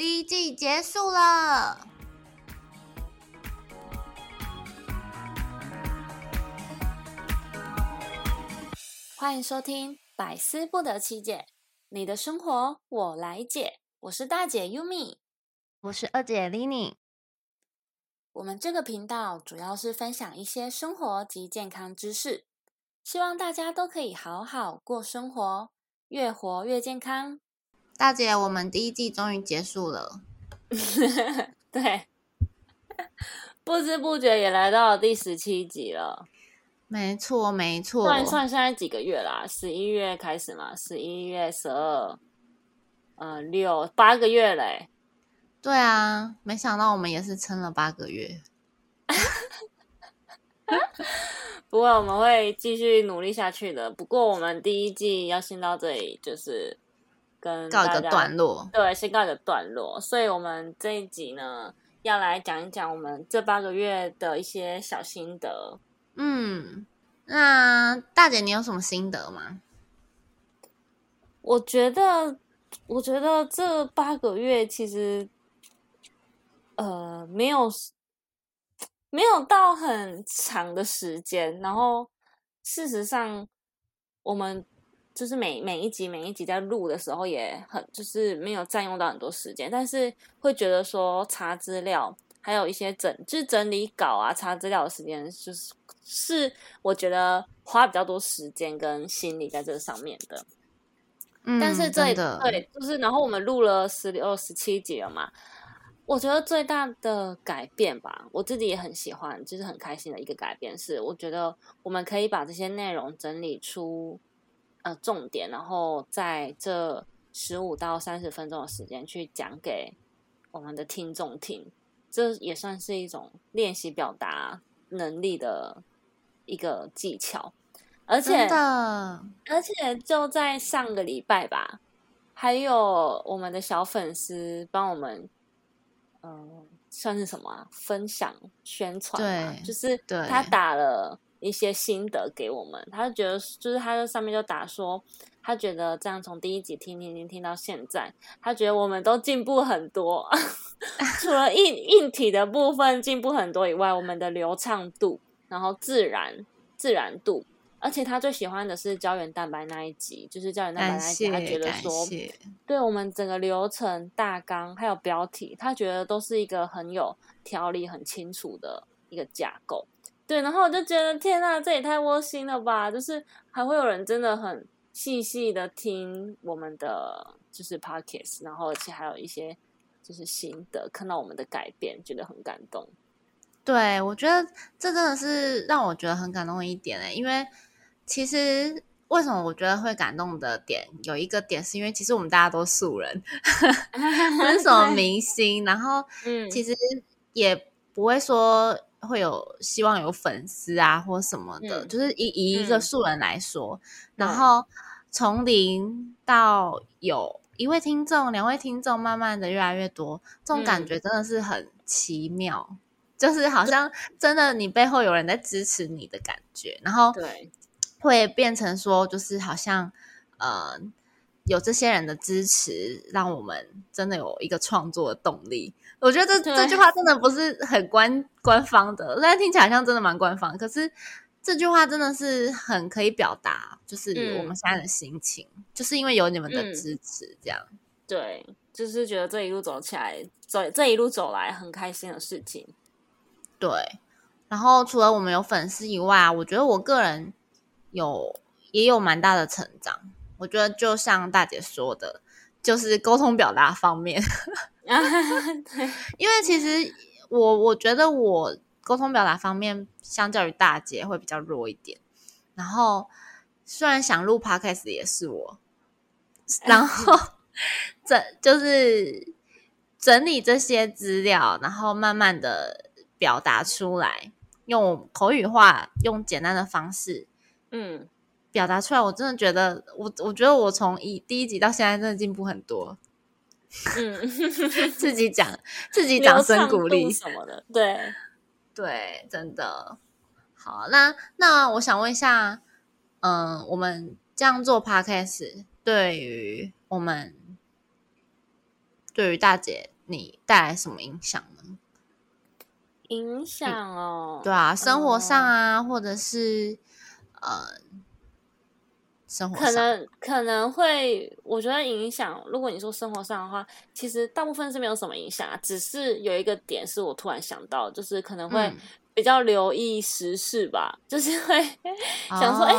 第一季结束了。欢迎收听《百思不得其解》，你的生活我来解。我是大姐 Yumi，我是二姐 Lini。我们这个频道主要是分享一些生活及健康知识，希望大家都可以好好过生活，越活越健康。大姐，我们第一季终于结束了。对，不知不觉也来到了第十七集了。没错，没错。算一算，现在几个月啦？十一月开始嘛，十一月、十二，呃，六八个月嘞。对啊，没想到我们也是撑了八个月。不过我们会继续努力下去的。不过我们第一季要先到这里，就是跟告一个段落。对，先告一个段落。所以我们这一集呢，要来讲一讲我们这八个月的一些小心得。嗯，那大姐，你有什么心得吗？我觉得，我觉得这八个月其实，呃，没有没有到很长的时间。然后，事实上，我们就是每每一集每一集在录的时候，也很就是没有占用到很多时间，但是会觉得说查资料。还有一些整，就是整理稿啊、查资料的时间，就是是我觉得花比较多时间跟心力在这个上面的。嗯，但是这的对，就是然后我们录了十六、十七集了嘛，我觉得最大的改变吧，我自己也很喜欢，就是很开心的一个改变是，我觉得我们可以把这些内容整理出呃重点，然后在这十五到三十分钟的时间去讲给我们的听众听。这也算是一种练习表达能力的一个技巧，而且而且就在上个礼拜吧，还有我们的小粉丝帮我们，嗯，算是什么分享宣传对，就是他打了一些心得给我们，他觉得就是他在上面就打说。他觉得这样从第一集听听听听到现在，他觉得我们都进步很多，除了硬硬体的部分进步很多以外，我们的流畅度，然后自然自然度，而且他最喜欢的是胶原蛋白那一集，就是胶原蛋白那一集，他觉得说，对我们整个流程大纲还有标题，他觉得都是一个很有条理、很清楚的一个架构。对，然后我就觉得天呐，这也太窝心了吧！就是还会有人真的很。细细的听我们的就是 podcast，然后而且还有一些就是心得，看到我们的改变，觉得很感动。对，我觉得这真的是让我觉得很感动的一点诶，因为其实为什么我觉得会感动的点有一个点，是因为其实我们大家都素人，不是什么明星，然后嗯，其实也不会说会有希望有粉丝啊或什么的，就是以以一个素人来说。然后从零到有一位听众、两位听众，慢慢的越来越多，这种感觉真的是很奇妙，就是好像真的你背后有人在支持你的感觉，然后对，会变成说就是好像呃有这些人的支持，让我们真的有一个创作的动力。我觉得这这句话真的不是很官官方的，虽然听起来像真的蛮官方，可是。这句话真的是很可以表达，就是我们现在的心情，就是因为有你们的支持，这样。对，就是觉得这一路走起来，走这一路走来很开心的事情。对，然后除了我们有粉丝以外，啊我觉得我个人有也有蛮大的成长。我觉得就像大姐说的，就是沟通表达方面。对，因为其实我我觉得我。沟通表达方面，相较于大姐会比较弱一点。然后，虽然想录 podcast 也是我，然后整就是整理这些资料，然后慢慢的表达出来，用口语化，用简单的方式，嗯，表达出来。我真的觉得，我我觉得我从一第一集到现在，真的进步很多。嗯，自己讲，自己掌声鼓励什么的，对。对，真的好。那那我想问一下，嗯，我们这样做 podcast 对于我们对于大姐你带来什么影响呢？影响哦，对啊，生活上啊，或者是呃，生活可能可能会，我觉得影响。如果你说生活上的话，其实大部分是没有什么影响啊，只是有一个点是我突然想到，就是可能会比较留意时事吧，就是会想说，哎，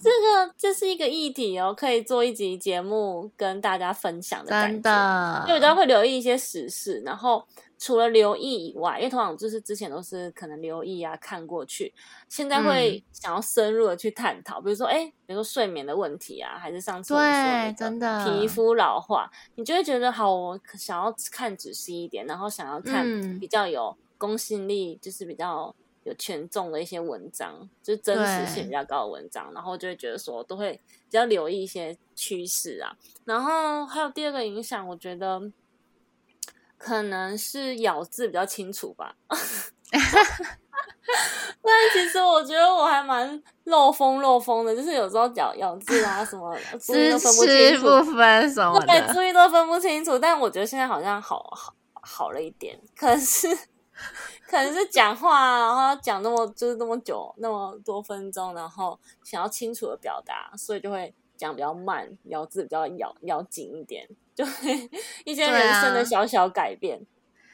这个这是一个议题哦，可以做一集节目跟大家分享的感觉，因为大家会留意一些时事，然后。除了留意以外，因为通常就是之前都是可能留意啊看过去，现在会想要深入的去探讨，比如说哎，比如说睡眠的问题啊，还是上次对真的。皮肤老化，你就会觉得好，我想要看仔细一点，然后想要看比较有公信力，就是比较有权重的一些文章，就是真实性比较高的文章，然后就会觉得说都会比较留意一些趋势啊，然后还有第二个影响，我觉得。可能是咬字比较清楚吧，但其实我觉得我还蛮漏风漏风的，就是有时候咬咬字啊什么，注意都分不清楚，不分什么对，注意都分不清楚。但我觉得现在好像好好好了一点，可是 可能是讲话，然后讲那么就是那么久那么多分钟，然后想要清楚的表达，所以就会讲比较慢，咬字比较咬咬紧一点。就一些人生的小小改变，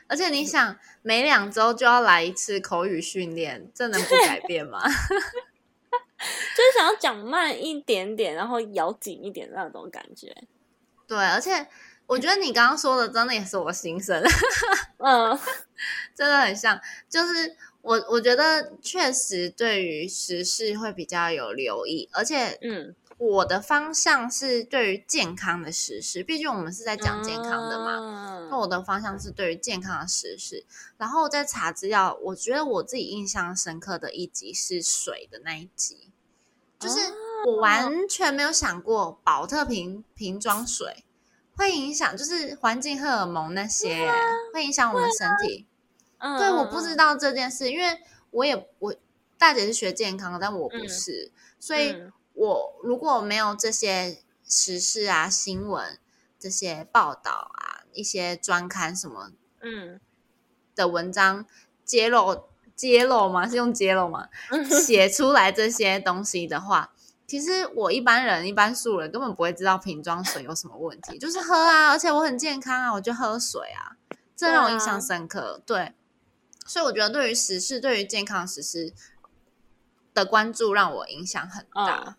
而且你想，每两周就要来一次口语训练，这能不改变吗？就是想要讲慢一点点，然后咬紧一点那种感觉。对，而且我觉得你刚刚说的真的也是我心声，嗯，真的很像。就是我我觉得确实对于时事会比较有留意，而且嗯。我的方向是对于健康的实事，毕竟我们是在讲健康的嘛。那我的方向是对于健康的实事，然后在查资料，我觉得我自己印象深刻的一集是水的那一集，就是我完全没有想过保特瓶瓶装水会影响，就是环境荷尔蒙那些会影响我们身体。对，我不知道这件事，因为我也我大姐是学健康的，但我不是，所以。我如果没有这些时事啊、新闻这些报道啊、一些专刊什么，嗯，的文章揭露揭露吗？是用揭露吗？写出来这些东西的话，其实我一般人、一般素人根本不会知道瓶装水有什么问题，就是喝啊，而且我很健康啊，我就喝水啊，这让我印象深刻。对，所以我觉得对于时事、对于健康时事的关注，让我影响很大。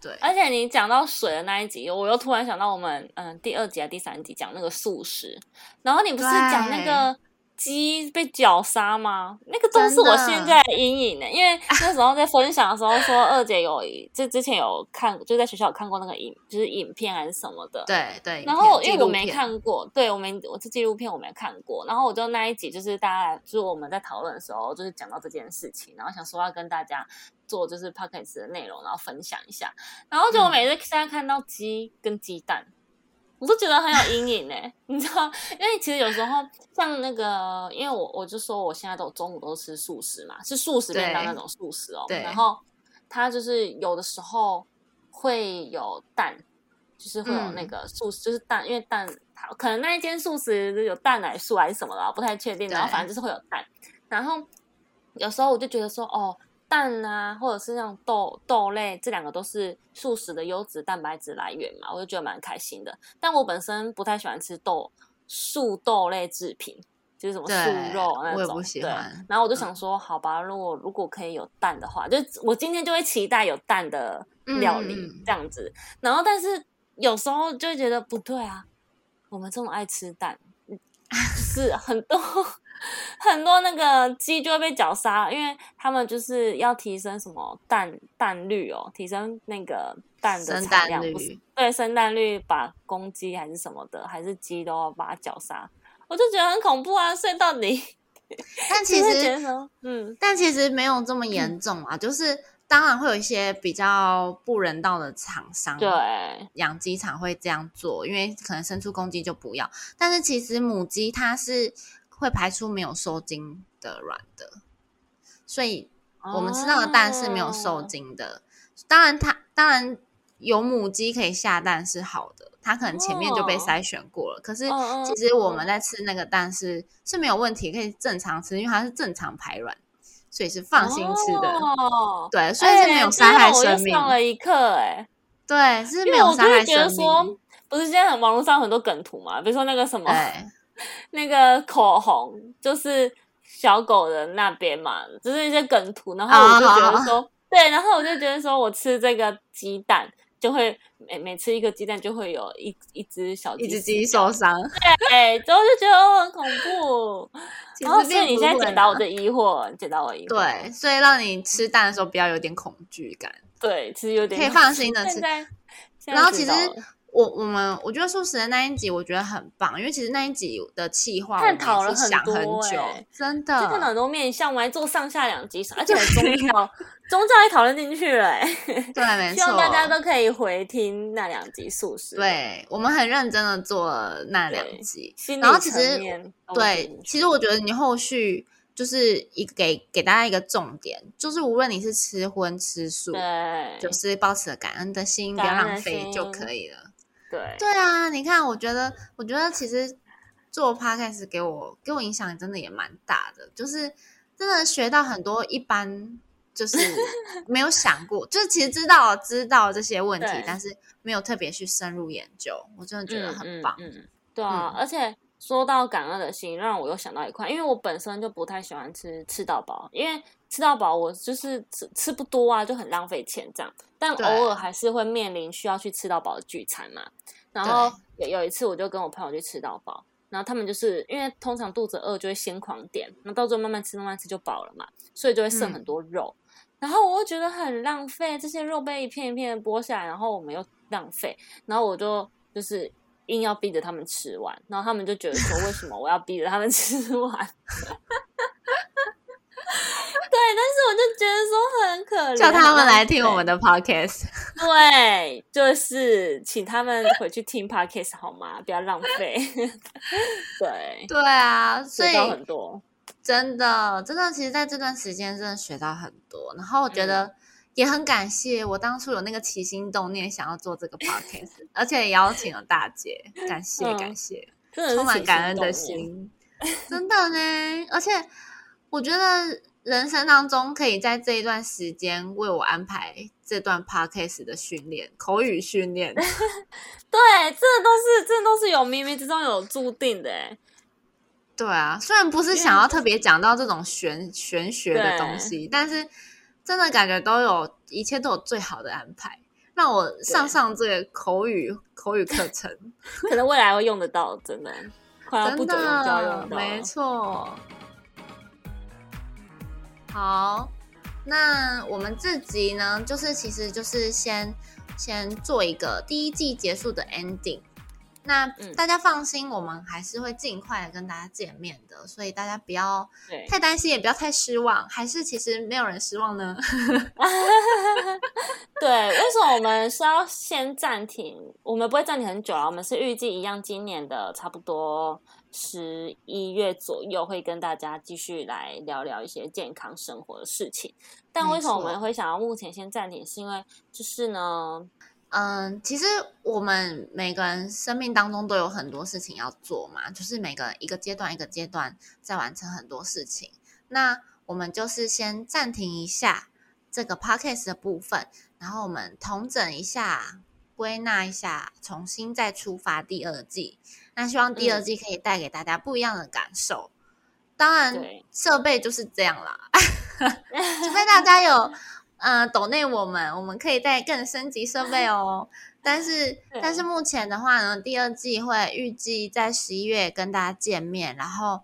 对，而且你讲到水的那一集，我又突然想到我们嗯第二集啊第三集讲那个素食，然后你不是讲那个。鸡被绞杀吗？那个都是我现在的阴影呢。因为那时候在分享的时候说，二姐有就之前有看，就在学校有看过那个影，就是影片还是什么的。对对。然后因为我没看过，对我没我是纪录片我没看过。然后我就那一集就是大家就是我们在讨论的时候，就是讲到这件事情，然后想说要跟大家做就是 p o c k e t 的内容，然后分享一下。然后就我每次现在看到鸡跟鸡蛋。我都觉得很有阴影呢，你知道？因为其实有时候像那个，因为我我就说我现在都中午都吃素食嘛，是素食便当那种素食哦。然后它就是有的时候会有蛋，就是会有那个素食，就是蛋，因为蛋可能那一间素食有蛋奶素还是什么的，不太确定。然后反正就是会有蛋。然后有时候我就觉得说，哦。蛋啊，或者是那种豆豆类，这两个都是素食的优质蛋白质来源嘛，我就觉得蛮开心的。但我本身不太喜欢吃豆素豆类制品，就是什么素肉那种。对，然后我就想说，好吧，如果如果可以有蛋的话，就我今天就会期待有蛋的料理这样子。然后，但是有时候就会觉得不对啊，我们这么爱吃蛋，是很多。很多那个鸡就会被绞杀，因为他们就是要提升什么蛋蛋率哦，提升那个蛋的产量，对生蛋率，把公鸡还是什么的，还是鸡都要把它绞杀，我就觉得很恐怖啊！所以到底，但其实，嗯，但其实没有这么严重啊，就是当然会有一些比较不人道的厂商，对，养鸡场会这样做，因为可能生出公鸡就不要，但是其实母鸡它是。会排出没有受精的卵的，所以我们吃到的蛋是没有受精的。当然，它当然有母鸡可以下蛋是好的，它可能前面就被筛选过了。可是其实我们在吃那个蛋是是没有问题，可以正常吃，因为它是正常排卵，所以是放心吃的。哦，对，所以是没有伤害生命。上了一课哎、对，是没有伤害就是觉得生说命。，不是现在网络上很多梗图嘛，比如说那个什么，那个口红，就是小狗的那边嘛，就是一些梗图，然后我就觉得说，对，然后我就觉得说我吃这个鸡蛋。就会每每吃一个鸡蛋，就会有一一只小鸡一只鸡受伤，对，之后就觉得哦很恐怖。其然后，实所以你现在解答我的疑惑，解答我的疑惑。对，所以让你吃蛋的时候不要有点恐惧感。对，其实有点可以放心的吃然后其实我我们我觉得素食的那一集我觉得很棒，因为其实那一集的企划探讨了想很很久，多欸真就看到的。很多面向，我们还做上下两集，而且还宗 教宗教也讨论进去了、欸，对，没错。希望大家都可以回听那两集素食。，对我们很认真的做了那两集，然后其实对其实我觉得你后续就是一给给大家一个重点，就是无论你是吃荤吃素，对，就是保持感恩的心，不要浪费就可以了。对。对啊，你看，我觉得，我觉得其实做 podcast 给我给我影响真的也蛮大的，就是真的学到很多一般就是 没有想过，就是其实知道知道这些问题，但是没有特别去深入研究，我真的觉得很棒。嗯嗯嗯。对啊，嗯。而且说到感恩的心，让我又想到一块，因为我本身就不太喜欢吃吃到饱，因为吃到饱我就是吃吃不多啊，就很浪费钱这样。但偶尔还是会面临需要去吃到饱的聚餐嘛。然后有有一次，我就跟我朋友去吃到饱，然后他们就是因为通常肚子饿就会先狂点，那到最后慢慢吃慢慢吃就饱了嘛，所以就会剩嗯很多肉。然后我又觉得很浪费，这些肉被一片一片的剥下来，然后我们又浪费，然后我就就是硬要逼着他们吃完，然后他们就觉得说，为什么我要逼着他们 吃完？对，但是我就觉得说很可怜，叫他们来听我的。们的 podcast，对，就是请他们回去听 podcast 好吗？不要浪费。对，对啊，所以很多。真的，真的，其实在这段时间真的学到很多，然后我觉得也很感谢我当初有那个起心动念想要做这个 podcast，而且也邀请了大姐，感谢、嗯感谢，真的充满感恩的心真的呢。而且我觉得人生当中可以在这一段时间为我安排这段 podcast 的训练，口语训练，对，这都是这都是有冥冥之中有注定的哎。对啊，虽然不是想要特别讲到这种玄玄学的东西，但是真的感觉都有一切都有最好的安排，让我上上这个口语口语课程，可能未来会用得到，真的，快要不真久用就要用到了。没错。好，那我们这集呢，就是其实就是先先做一个第一季结束的 ending。那嗯大家放心，我们还是会尽快的跟大家见面的，所以大家不要，太担心，也不要太失望。还是其实没有人失望呢？对，为什么我们是要先暂停？我们不会暂停很久啊，我们是预计一样，今年的差不多十一月左右会跟大家继续来聊聊一些健康生活的事情。但为什么我们会想要目前先暂停？是因为就是呢，嗯，其实我们每个人生命当中都有很多事情要做嘛，就是每个人一个阶段一个阶段在完成很多事情。那我们就是先暂停一下这个 podcast 的部分，然后我们统整一下、归纳一下，重新再出发第二季。那希望第二嗯季可以带给大家不一样的感受。当然对，设备就是这样啦，除非大家有呃抖内我们，我们可以带更升级设备哦。但是 但是目前的话呢，第二季会预计在十一月跟大家见面，然后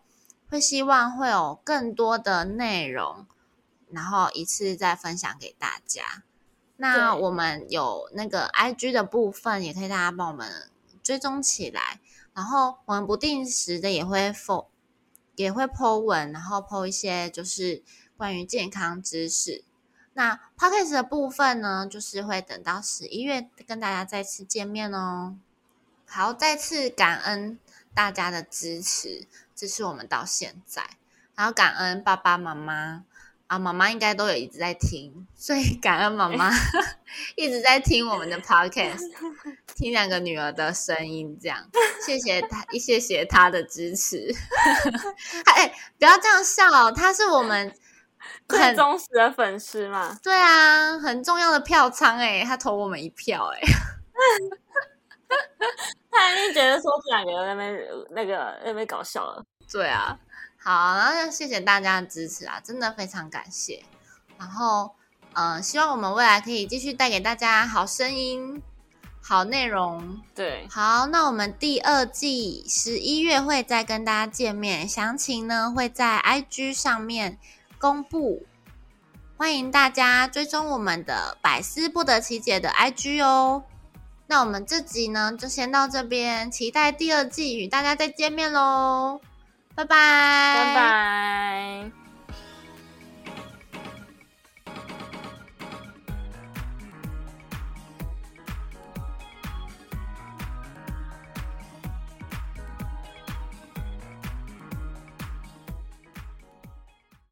会希望会有更多的内容，然后一次再分享给大家。那我们有那个 IG 的部分，也可以大家帮我们追踪起来。然后我们不定时的也会 po 也会 po 文，然后 po 一些就是关于健康知识。那 podcast 的部分呢，就是会等到十一月跟大家再次见面哦。好，再次感恩大家的支持，支持我们到现在，然后感恩爸爸妈妈，啊，妈妈应该都有一直在听，所以 感恩妈妈 一直在听我们的 podcast，听两个女儿的声音，这样谢谢她，谢谢她的支持。哎，不要这样笑，哦她是我们 最忠实的粉丝嘛？对啊，很重要的票仓哎，他投我们一票哎。他一定觉得说这两个人那边那个那边搞笑了。对啊。好，然后谢谢大家的支持啊，真的非常感谢。然后，嗯，希望我们未来可以继续带给大家好声音、好内容。对，好，那我们第二季十一月会再跟大家见面，详情呢会在 IG 上面公布，欢迎大家追踪我们的百思不得其解的 IG 哦。那我们这集呢就先到这边，期待第二季与大家再见面喽。拜拜，拜拜。